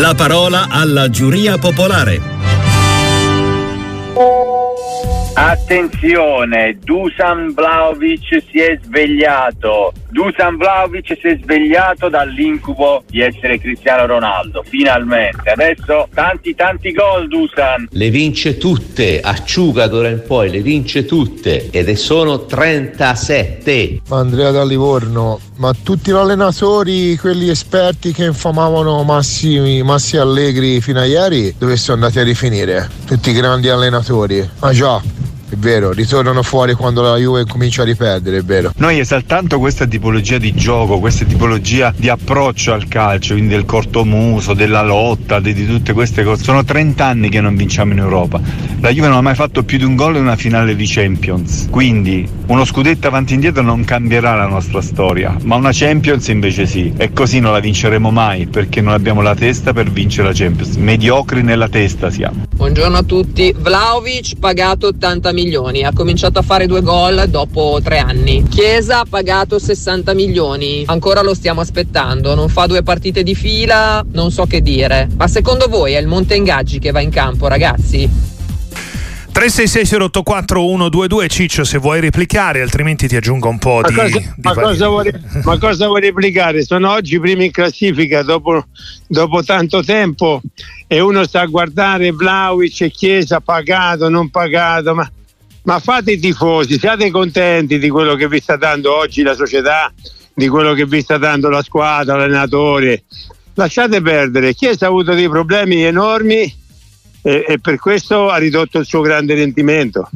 La parola alla giuria popolare. Attenzione, Dusan Vlaovic si è svegliato. Dusan Vlaovic si è svegliato dall'incubo di essere Cristiano Ronaldo, finalmente. Adesso tanti tanti gol Dusan. Le vince tutte, acciuga d'ora in poi, le vince tutte ed è sono 37. Andrea da Livorno, ma tutti gli allenatori, quelli esperti che infamavano Massi, Massi Allegri fino a ieri, dove sono andati a rifinire? Tutti i grandi allenatori. Ma già, è vero, ritornano fuori quando la Juve comincia a riperdere, è vero. Noi esaltando questa tipologia di gioco, questa tipologia di approccio al calcio, quindi del cortomuso, della lotta, di, di tutte queste cose, sono 30 anni che non vinciamo in Europa. La Juve non ha mai fatto più di un gol in una finale di Champions, quindi uno scudetto avanti e indietro non cambierà la nostra storia, ma una Champions invece sì. E così non la vinceremo mai perché non abbiamo la testa per vincere la Champions. Mediocri nella testa siamo. Buongiorno a tutti. Vlaovic pagato 80 milioni ha cominciato a fare due gol dopo tre anni. Chiesa ha pagato 60 milioni, ancora lo stiamo aspettando, non fa due partite di fila, non so che dire. Ma secondo voi è il Monte Ingaggi che va in campo, ragazzi? 366 Ciccio se vuoi replicare altrimenti ti aggiungo un po' ma di, cosa, di ma, cosa vuoi, ma, cosa vuoi, replicare sono oggi primi in classifica dopo, dopo, tanto tempo e uno sta a guardare Vlaovic e Chiesa pagato non pagato ma ma fate i tifosi, siate contenti di quello che vi sta dando oggi la società, di quello che vi sta dando la squadra, l'allenatore. Lasciate perdere, Chiesa ha avuto dei problemi enormi e, e per questo ha ridotto il suo grande rendimento.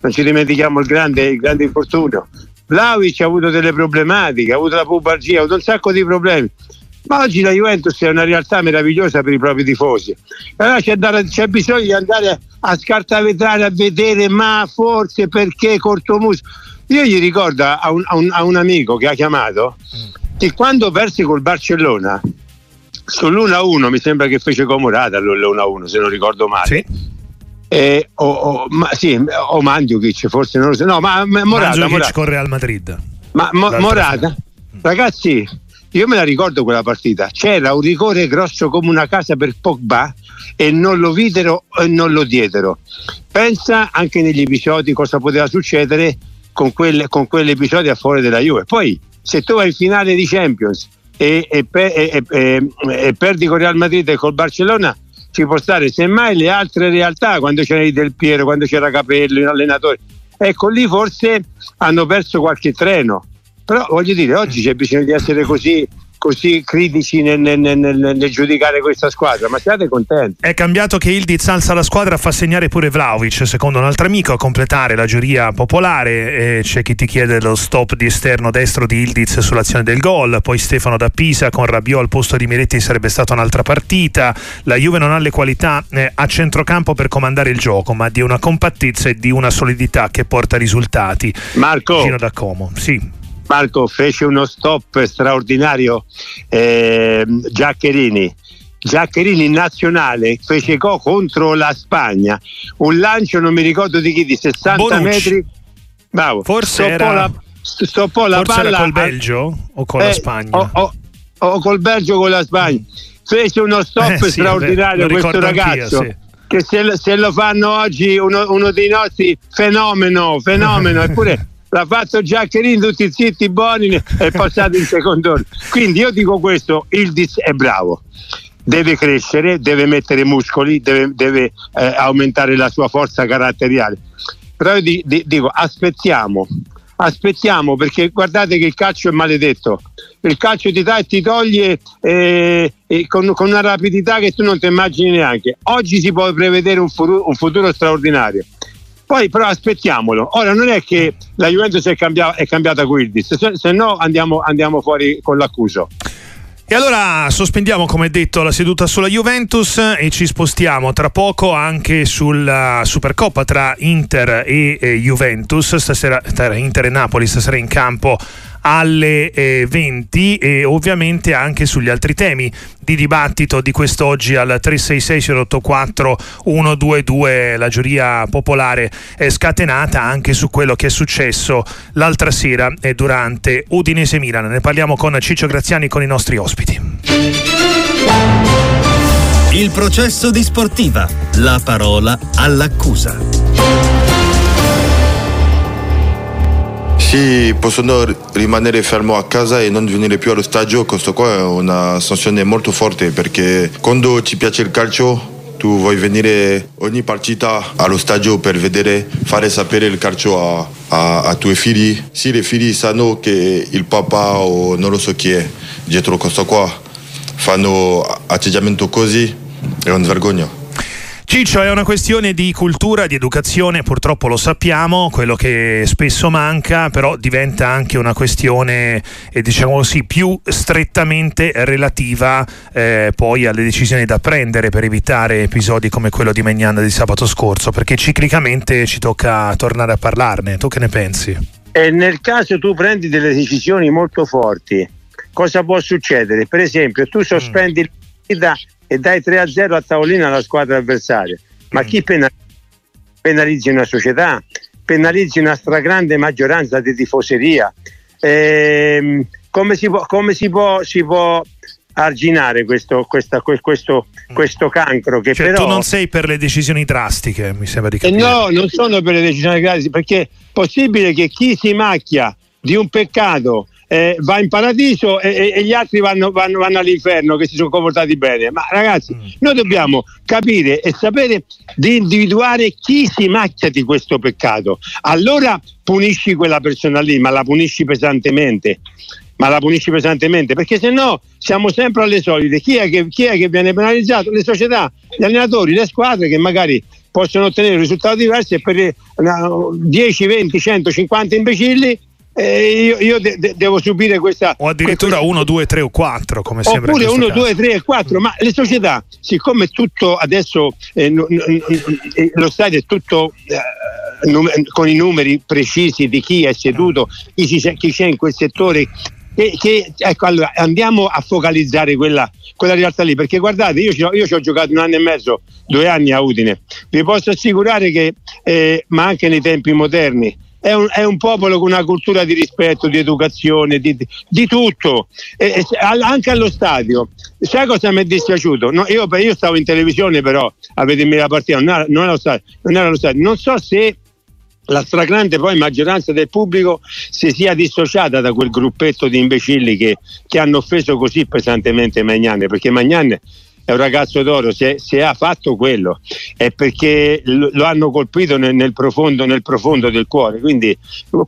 Non ci dimentichiamo il grande, il grande infortunio. Vlaovic ha avuto delle problematiche, ha avuto la pubalgia, ha avuto un sacco di problemi ma oggi la Juventus è una realtà meravigliosa per i propri tifosi. Allora c'è, da, c'è bisogno di andare a scartavetrare a vedere, ma forse perché Cortomuso. Io gli ricordo a un, a, un, a un, amico che ha chiamato che quando persi col Barcellona sull'1-1 mi sembra che fece Comorata l'1-1 se non ricordo male. Sì. Eh, o, o, ma, sì, o Mandzukic forse non lo so. No, ma, ma Morata, Morata. con Real Madrid. Ma mo, Morata, ragazzi, io me la ricordo quella partita. C'era un rigore grosso come una casa per Pogba e non lo videro e non lo diedero. Pensa anche negli episodi cosa poteva succedere con, quelle, con quell'episodio a favore della Juve. Poi, se tu vai in finale di Champions e, e, e, e perdi con Real Madrid e col Barcellona, ci può stare semmai le altre realtà, quando c'era Del Piero, quando c'era Capello, l'allenatore. Ecco, lì forse hanno perso qualche treno però voglio dire, oggi c'è bisogno di essere così così critici nel, nel, nel, nel, giudicare questa squadra, ma siate contenti. È cambiato che Ildiz alza la squadra, fa segnare pure Vlaovic, secondo un altro amico, a completare la giuria popolare. E c'è chi ti chiede lo stop di esterno destro di Ildiz sull'azione del gol, poi Stefano da Pisa con Rabiot al posto di Miretti sarebbe stata un'altra partita. La Juve non ha le qualità eh, a centrocampo per comandare il gioco, ma di una compattezza e di una solidità che porta risultati. Marco, Gino da Como, sì. Marco fece uno stop straordinario eh, Giaccherini. Giaccherini in nazionale fece go contro la Spagna. Un lancio non mi ricordo di chi di 60 Bonucci. metri. Bravo. Forse stoppò era, la, stoppò la forse palla col Belgio o con eh, la Spagna? o, o, o, col Belgio o con la Spagna. Fece uno stop eh, sì, straordinario questo ragazzo sì. che se, se, lo fanno oggi uno, uno dei nostri fenomeno fenomeno eppure l'ha fatto Giaccherini tutti zitti buoni è passato in secondo ora. Quindi io dico questo Ildis è bravo. Deve crescere deve mettere muscoli deve, deve eh, aumentare la sua forza caratteriale. Però io di, di, dico aspettiamo aspettiamo perché guardate che il calcio è maledetto. Il calcio ti dà e ti toglie eh, eh, con, con, una rapidità che tu non ti immagini neanche. Oggi si può prevedere un futuro, un futuro straordinario poi però aspettiamolo. Ora non è che la Juventus è, cambiata, è cambiata con Irdis, se, se no andiamo, andiamo fuori con l'accuso. E allora sospendiamo come detto la seduta sulla Juventus e ci spostiamo tra poco anche sulla Supercoppa tra Inter e, e Juventus, stasera tra Inter e Napoli stasera in campo alle eh, 20 e ovviamente anche sugli altri temi di dibattito di quest'oggi al 366 084 122 la giuria popolare è scatenata anche su quello che è successo l'altra sera e durante Udinese Milan ne parliamo con Ciccio Graziani con i nostri ospiti Il processo di sportiva. La parola all'accusa. Sì, possono rimanere fermo a casa e non venire più allo stadio, questo qua è una sanzione molto forte perché quando ti piace il calcio tu vuoi venire ogni partita allo stadio per vedere, fare sapere il calcio a, a, a tuoi figli. Sì, i figli sanno che il papà o non lo so chi è dietro questo qua fanno atteggiamento così, è una vergogna. Ciccio, è una questione di cultura, di educazione, purtroppo lo sappiamo, quello che spesso manca, però diventa anche una questione, eh, diciamo così, più strettamente relativa eh, poi alle decisioni da prendere per evitare episodi come quello di Megnan di sabato scorso, perché ciclicamente ci tocca tornare a parlarne. Tu che ne pensi? E nel caso tu prendi delle decisioni molto forti, cosa può succedere? Per esempio, tu sospendi mm. La e dai 3-0 a tavolino alla squadra avversaria. Ma mm. chi penalizza? penalizzi una società, penalizzi una stragrande maggioranza di tifoseria. Ehm, come si può, come si può, si può arginare questo, questa, questo, mm. questo, cancro che cioè, però... tu non sei per le decisioni drastiche mi sembra di capire eh no non sono per le decisioni drastiche perché è possibile che chi si macchia di un peccato eh, va in paradiso e, e gli altri vanno, vanno, vanno, all'inferno che si sono comportati bene. Ma ragazzi, mm. noi dobbiamo capire e sapere di individuare chi si macchia di questo peccato. Allora punisci quella persona lì, ma la punisci pesantemente. Ma la punisci pesantemente perché se no siamo sempre alle solite. Chi è, che, chi è che viene penalizzato? Le società, gli allenatori, le squadre che magari possono ottenere risultati diversi e per 10, 20, 100, 50 imbecilli eh, io, io de- de- devo subire questa. O addirittura 1, 2, 3 o 4, come sembra. Oppure 1, 2, 3 e 4, ma le società, siccome tutto adesso eh, n- n- n- lo stadio è tutto. Eh, num- con i numeri precisi di chi è seduto, chi, c'è, chi c'è in quel settore, che, che, ecco, allora, andiamo a focalizzare quella, quella realtà lì, perché guardate, io ci, ho, io ci, ho, giocato un anno e mezzo, due anni a Udine, vi posso assicurare che, eh, ma anche nei tempi moderni, è un, è un, popolo con una cultura di rispetto, di educazione, di, di tutto, e, e, anche allo stadio. Sai cosa mi è dispiaciuto? No, io, io, stavo in televisione, però a vedermi la partita, non era, non, era stadio, non era lo stadio. Non so se la stragrande poi maggioranza del pubblico si sia dissociata da quel gruppetto di imbecilli che, che hanno offeso così pesantemente Magnan, perché Magnan è un ragazzo d'oro, se, se, ha fatto quello è perché lo hanno colpito nel, nel, profondo, nel, profondo, del cuore. Quindi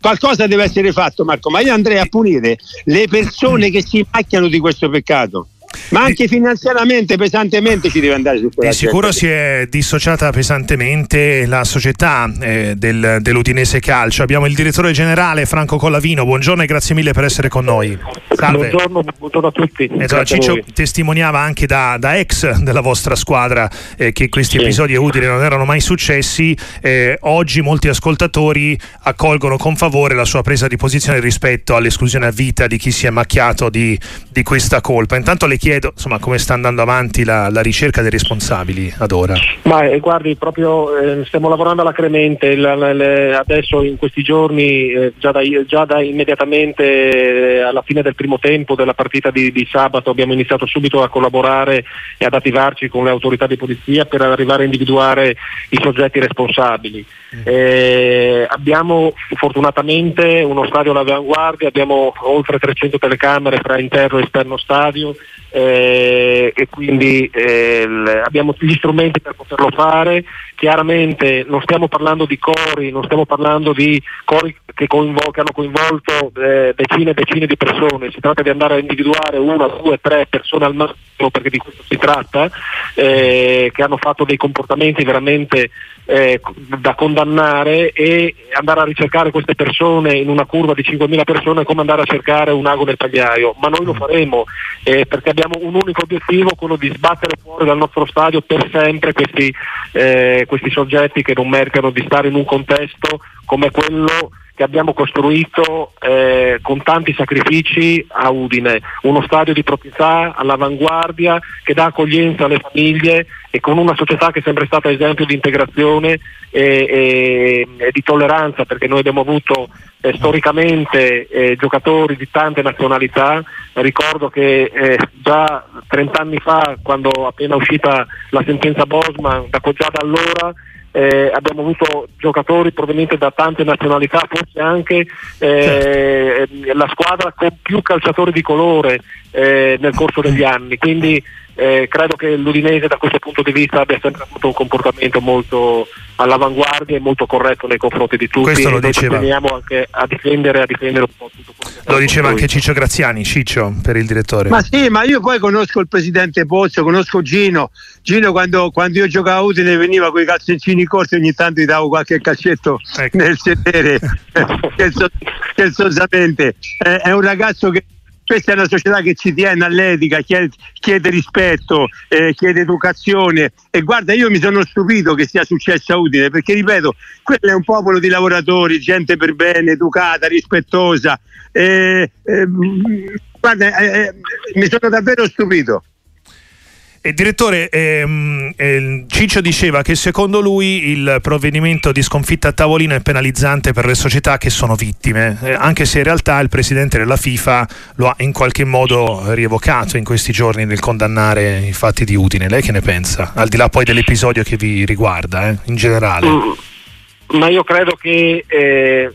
qualcosa deve essere fatto, Marco. Ma io andrei a punire le persone che si macchiano di questo peccato ma anche finanziariamente pesantemente ci deve andare su quella di sicuro si è dissociata pesantemente la società eh, del, dell'Udinese Calcio. Abbiamo il direttore generale Franco Collavino. Buongiorno e grazie mille per essere con noi. Salve. Buongiorno, buongiorno a tutti. Esatto, Ciccio testimoniava anche da, da, ex della vostra squadra eh, che questi sì. episodi utili non erano mai successi. Eh, oggi molti ascoltatori accolgono con favore la sua presa di posizione rispetto all'esclusione a vita di chi si è macchiato di, di questa colpa. Intanto le chiedo insomma, come sta andando avanti la, la ricerca dei responsabili ad ora. Ma eh, guardi, proprio eh, stiamo lavorando alla Cremente, la, la, adesso in questi giorni, eh, già, da, già da immediatamente eh, alla fine del primo tempo della partita di, di, sabato abbiamo iniziato subito a collaborare e ad attivarci con le autorità di polizia per arrivare a individuare i soggetti responsabili. Mm. Eh, abbiamo fortunatamente uno stadio all'avanguardia, abbiamo oltre 300 telecamere fra interno e esterno stadio eh, e quindi eh, abbiamo gli strumenti per poterlo fare. Chiaramente non stiamo parlando di cori, non stiamo parlando di cori che, coinvol- che hanno coinvolto eh, decine e decine di persone, si tratta di andare a individuare una, due, tre persone al massimo perché di questo si tratta, eh, che hanno fatto dei comportamenti veramente eh, da condannare e andare a ricercare queste persone in una curva di 5.000 persone come andare a cercare un ago nel tagliaio, ma noi lo faremo eh, perché abbiamo un unico obiettivo, quello di sbattere fuori dal nostro stadio per sempre questi, eh, questi soggetti che non meritano di stare in un contesto come quello che abbiamo costruito eh, con tanti sacrifici a Udine, uno stadio di proprietà all'avanguardia che dà accoglienza alle famiglie e con una società che è sempre stata esempio di integrazione e, e, e di tolleranza perché noi abbiamo avuto eh, storicamente eh, giocatori di tante nazionalità, ricordo che eh, già 30 anni fa quando appena uscita la sentenza Bosman, da, già da allora eh, abbiamo avuto giocatori provenienti da tante nazionalità, forse anche eh, certo. la squadra con più calciatori di colore eh, nel corso degli anni. Quindi eh, credo che l'Udinese da questo punto di vista abbia sempre avuto un comportamento molto all'avanguardia e molto corretto nei confronti di tutti Questo lo e noi diceva. teniamo anche a difendere, a difendere un po' tutto quello che Lo diceva anche. Ciccio Graziani, Ciccio, per il direttore. Ma sì, ma io poi conosco il presidente Pozzo, conosco Gino. Gino quando, quando io giocavo a Udine veniva con i calzoncini corti, ogni tanto gli davo qualche calcetto Ecco. nel sedere, scherzo- scherzosamente. Eh, è un ragazzo che questa è una società che ci tiene all'etica, chiede, chiede rispetto, eh, chiede educazione e guarda io mi sono stupito che sia successo a Udine perché ripeto, quello è un popolo di lavoratori, gente per bene, educata, rispettosa. Eh, guarda, eh, eh, mi sono davvero stupito. E direttore, ehm, eh, Ciccio diceva che secondo lui il provvedimento di sconfitta a tavolino è penalizzante per le società che sono vittime, eh, anche se in realtà il presidente della FIFA lo ha in qualche modo rievocato in questi giorni nel condannare i fatti di Udine. Lei che ne pensa? Al di là poi dell'episodio che vi riguarda, eh, in generale. Mm, ma io credo che eh, eh,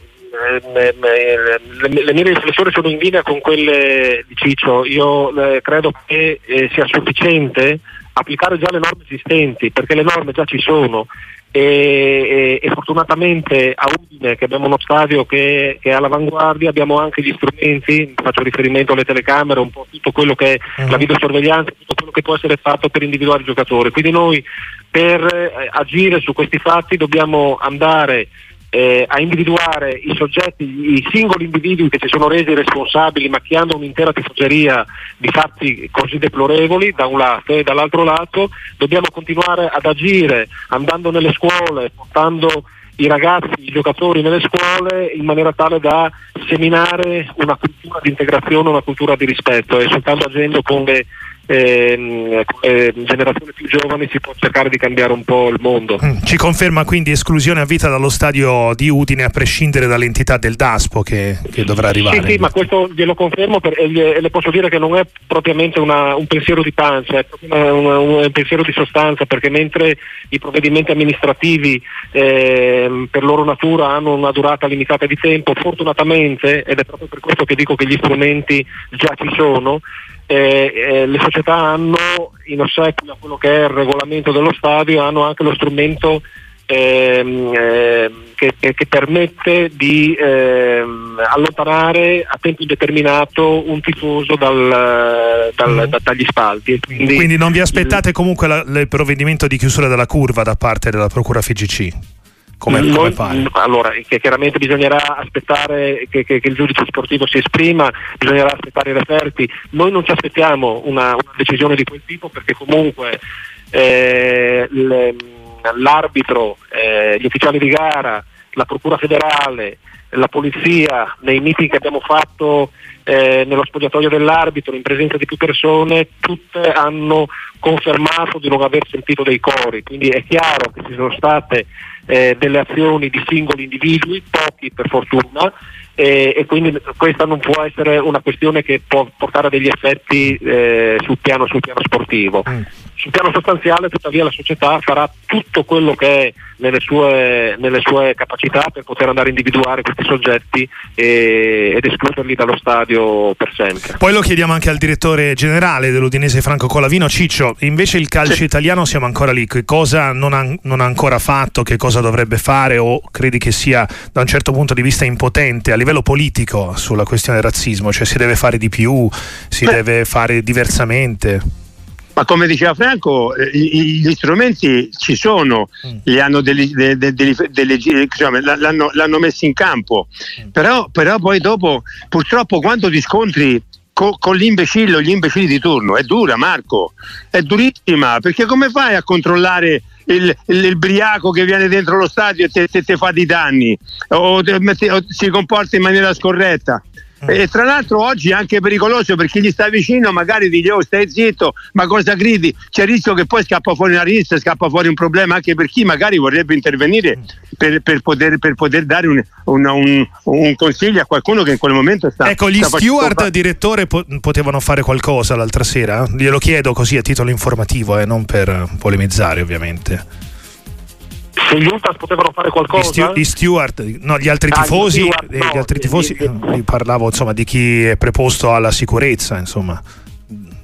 le, mie riflessioni sono in linea con quelle di Ciccio. Io eh, credo che eh, sia sufficiente applicare già le norme esistenti, perché le norme già ci sono. E, e- e fortunatamente a Udine che abbiamo uno stadio che, che è all'avanguardia abbiamo anche gli strumenti, faccio riferimento alle telecamere, un po' tutto quello che è la videosorveglianza, tutto quello che può essere fatto per individuare i giocatori. Quindi noi per eh, agire su questi fatti dobbiamo andare eh, a individuare i soggetti, i singoli individui che si sono resi responsabili macchiando un'intera tifoseria di fatti così deplorevoli da un lato e dall'altro lato dobbiamo continuare ad agire andando nelle scuole, portando i ragazzi, i giocatori nelle scuole in maniera tale da seminare una cultura di integrazione, una cultura di rispetto e soltanto agendo con le, con le generazioni più giovani si può cercare di cambiare un po' il mondo. Mm, Ci conferma quindi esclusione a vita dallo stadio di Udine a prescindere dall'entità del DASPO che, che dovrà arrivare. Sì, sì, ma questo glielo confermo per- e gli- e le posso dire che non è propriamente una- un pensiero di pancia, è una- una- un pensiero di sostanza, perché mentre i provvedimenti amministrativi ehm, per loro natura hanno una durata limitata di tempo, fortunatamente, ed è proprio per questo che dico che gli strumenti già ci sono, eh, eh, le società hanno in ossequio a quello che è il regolamento dello stadio, hanno anche lo strumento ehm, ehm, che, che- permette di ehm, allontanare a tempo indeterminato un tifoso dal- dal- da- dagli spalti. Quindi, Quindi non vi aspettate comunque la- il provvedimento di chiusura della curva da parte della Procura FGC? Come, come Noi- pare? allora, che chiaramente bisognerà aspettare che, che- che il giudice sportivo si esprima, bisognerà aspettare i referti. Noi non ci aspettiamo una, una decisione di quel tipo perché comunque eh, le- l'arbitro, eh, gli ufficiali di gara, la Procura federale, la polizia, nei meeting che abbiamo fatto eh, nello spogliatoio dell'arbitro in presenza di più persone, tutte hanno confermato di non aver sentito dei cori, quindi è chiaro che ci sono state eh, delle azioni di singoli individui, pochi per fortuna, e, e quindi questa non può essere una questione che può portare a degli effetti eh, sul, piano, sul piano sportivo. Sul piano sostanziale tuttavia la società farà tutto quello che è nelle sue, nelle sue capacità per poter andare a individuare questi soggetti e- ed escluderli dallo stadio per sempre. Poi lo chiediamo anche al direttore generale dell'Udinese Franco Colavino. Ciccio, invece il calcio italiano siamo ancora lì, che cosa non ha, non ha ancora fatto, che cosa dovrebbe fare o credi che sia da un certo punto di vista impotente a livello politico sulla questione del razzismo? Cioè si deve fare di più, si Beh. deve fare diversamente? Ma come diceva Franco, eh, gli strumenti ci sono, li hanno deli- de- de- insomma, l- l'hanno, l'hanno messi in campo, però, però poi dopo purtroppo quando ti scontri co- con l'imbecillo, gli imbecilli di turno, è dura Marco, è durissima, perché come fai a controllare il, il, il briaco che viene dentro lo stadio e te, fa di danni o, o si comporta in maniera scorretta. E tra l'altro oggi è anche pericoloso perché gli sta vicino, magari dice oh stai zitto, ma cosa gridi? C'è il rischio che poi scappa fuori una rissa, scappa fuori un problema anche per chi magari vorrebbe intervenire per, per, poter, per poter, dare un, un, un, un, consiglio a qualcuno che in quel momento sta. Ecco, gli sta steward, direttore, po- potevano fare qualcosa l'altra sera? Glielo chiedo così a titolo informativo, eh, non per polemizzare ovviamente se gli Ultras potevano fare qualcosa gli, Stewart no gli altri ah, tifosi, gli steward, eh, gli altri tifosi gli, gli, parlavo insomma di chi è preposto alla sicurezza insomma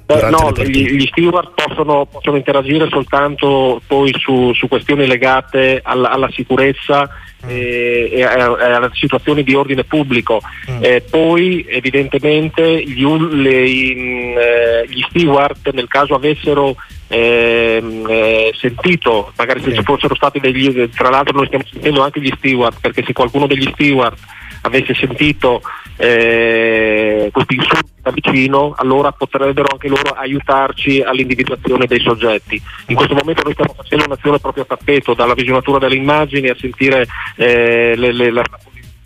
Beh, no, gli, gli, steward possono, possono, interagire soltanto poi su, su questioni legate alla, alla sicurezza mm. e, e, alle situazioni di ordine pubblico. Mm. Eh, poi evidentemente gli, le, eh, gli steward nel caso avessero ehm, eh, sentito, magari se ci fossero stati degli, tra l'altro noi stiamo sentendo anche gli steward, perché se qualcuno degli steward avesse sentito eh, questi insulti da vicino, allora potrebbero anche loro aiutarci all'individuazione dei soggetti. In questo momento noi stiamo facendo un'azione proprio a tappeto, dalla visionatura delle immagini a sentire eh, le, le, la,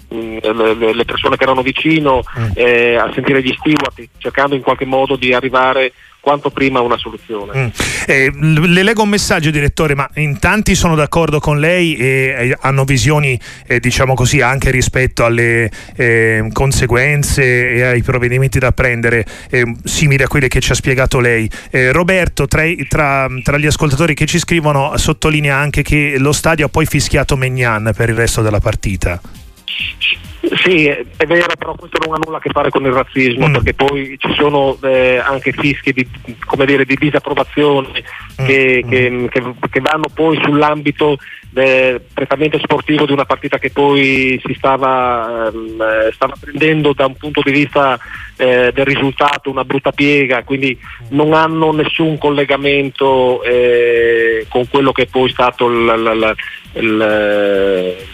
le, persone che erano vicino, mm. eh, a sentire gli steward, cercando in qualche modo di arrivare quanto prima una soluzione. Mm. Eh, le leggo un messaggio, direttore, ma in tanti sono d'accordo con lei e eh, hanno visioni, eh, diciamo così, anche rispetto alle eh, conseguenze e ai provvedimenti da prendere, eh, simili a quelli che ci ha spiegato lei. Eh, Roberto, tra, tra, tra, gli ascoltatori che ci scrivono, sottolinea anche che lo stadio ha poi fischiato Megnan per il resto della partita. Sì, è vero, però questo non ha nulla a che fare con il razzismo, mm. perché poi ci sono eh, anche fischi di, dire, di disapprovazione mm. che, mm. che, che, che, vanno poi sull'ambito eh, prettamente sportivo di una partita che poi si stava, eh, stava prendendo da un punto di vista eh, del risultato una brutta piega, quindi non hanno nessun collegamento eh, con quello che è poi stato il, il,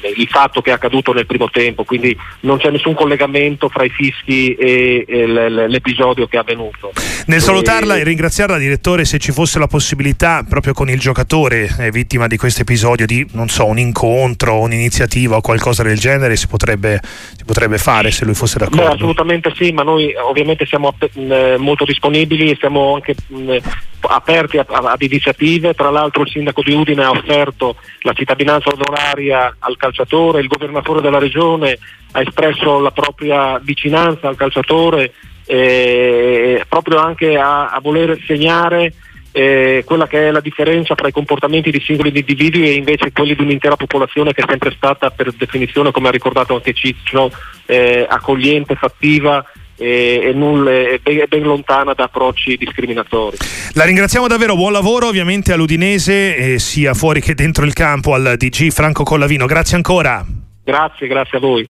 il, il, fatto che è accaduto nel primo tempo, quindi non c'è nessun collegamento fra i fischi e, e l'episodio che è avvenuto. Nel salutarla e, e ringraziarla, direttore, se ci fosse la possibilità proprio con il giocatore eh, vittima di questo episodio di, non so, un incontro, un'iniziativa o qualcosa del genere, si potrebbe, si potrebbe fare se lui fosse d'accordo? Beh, assolutamente sì, ma noi ovviamente siamo eh, molto disponibili e siamo anche mh, aperti ad iniziative, tra l'altro il sindaco di Udine ha offerto la cittadinanza onoraria al calciatore, il governatore della regione ha espresso la propria vicinanza al calciatore eh, proprio anche a, a voler segnare eh, quella che è la differenza tra i comportamenti di singoli individui e invece quelli di un'intera popolazione che è sempre stata per definizione, come ha ricordato anche Ciccio, eh, accogliente, fattiva e, e nulle, ben, ben, lontana da approcci discriminatori. La ringraziamo davvero, buon lavoro ovviamente all'Udinese, eh, sia fuori che dentro il campo al DG Franco Collavino. Grazie ancora. Grazie, grazie a voi.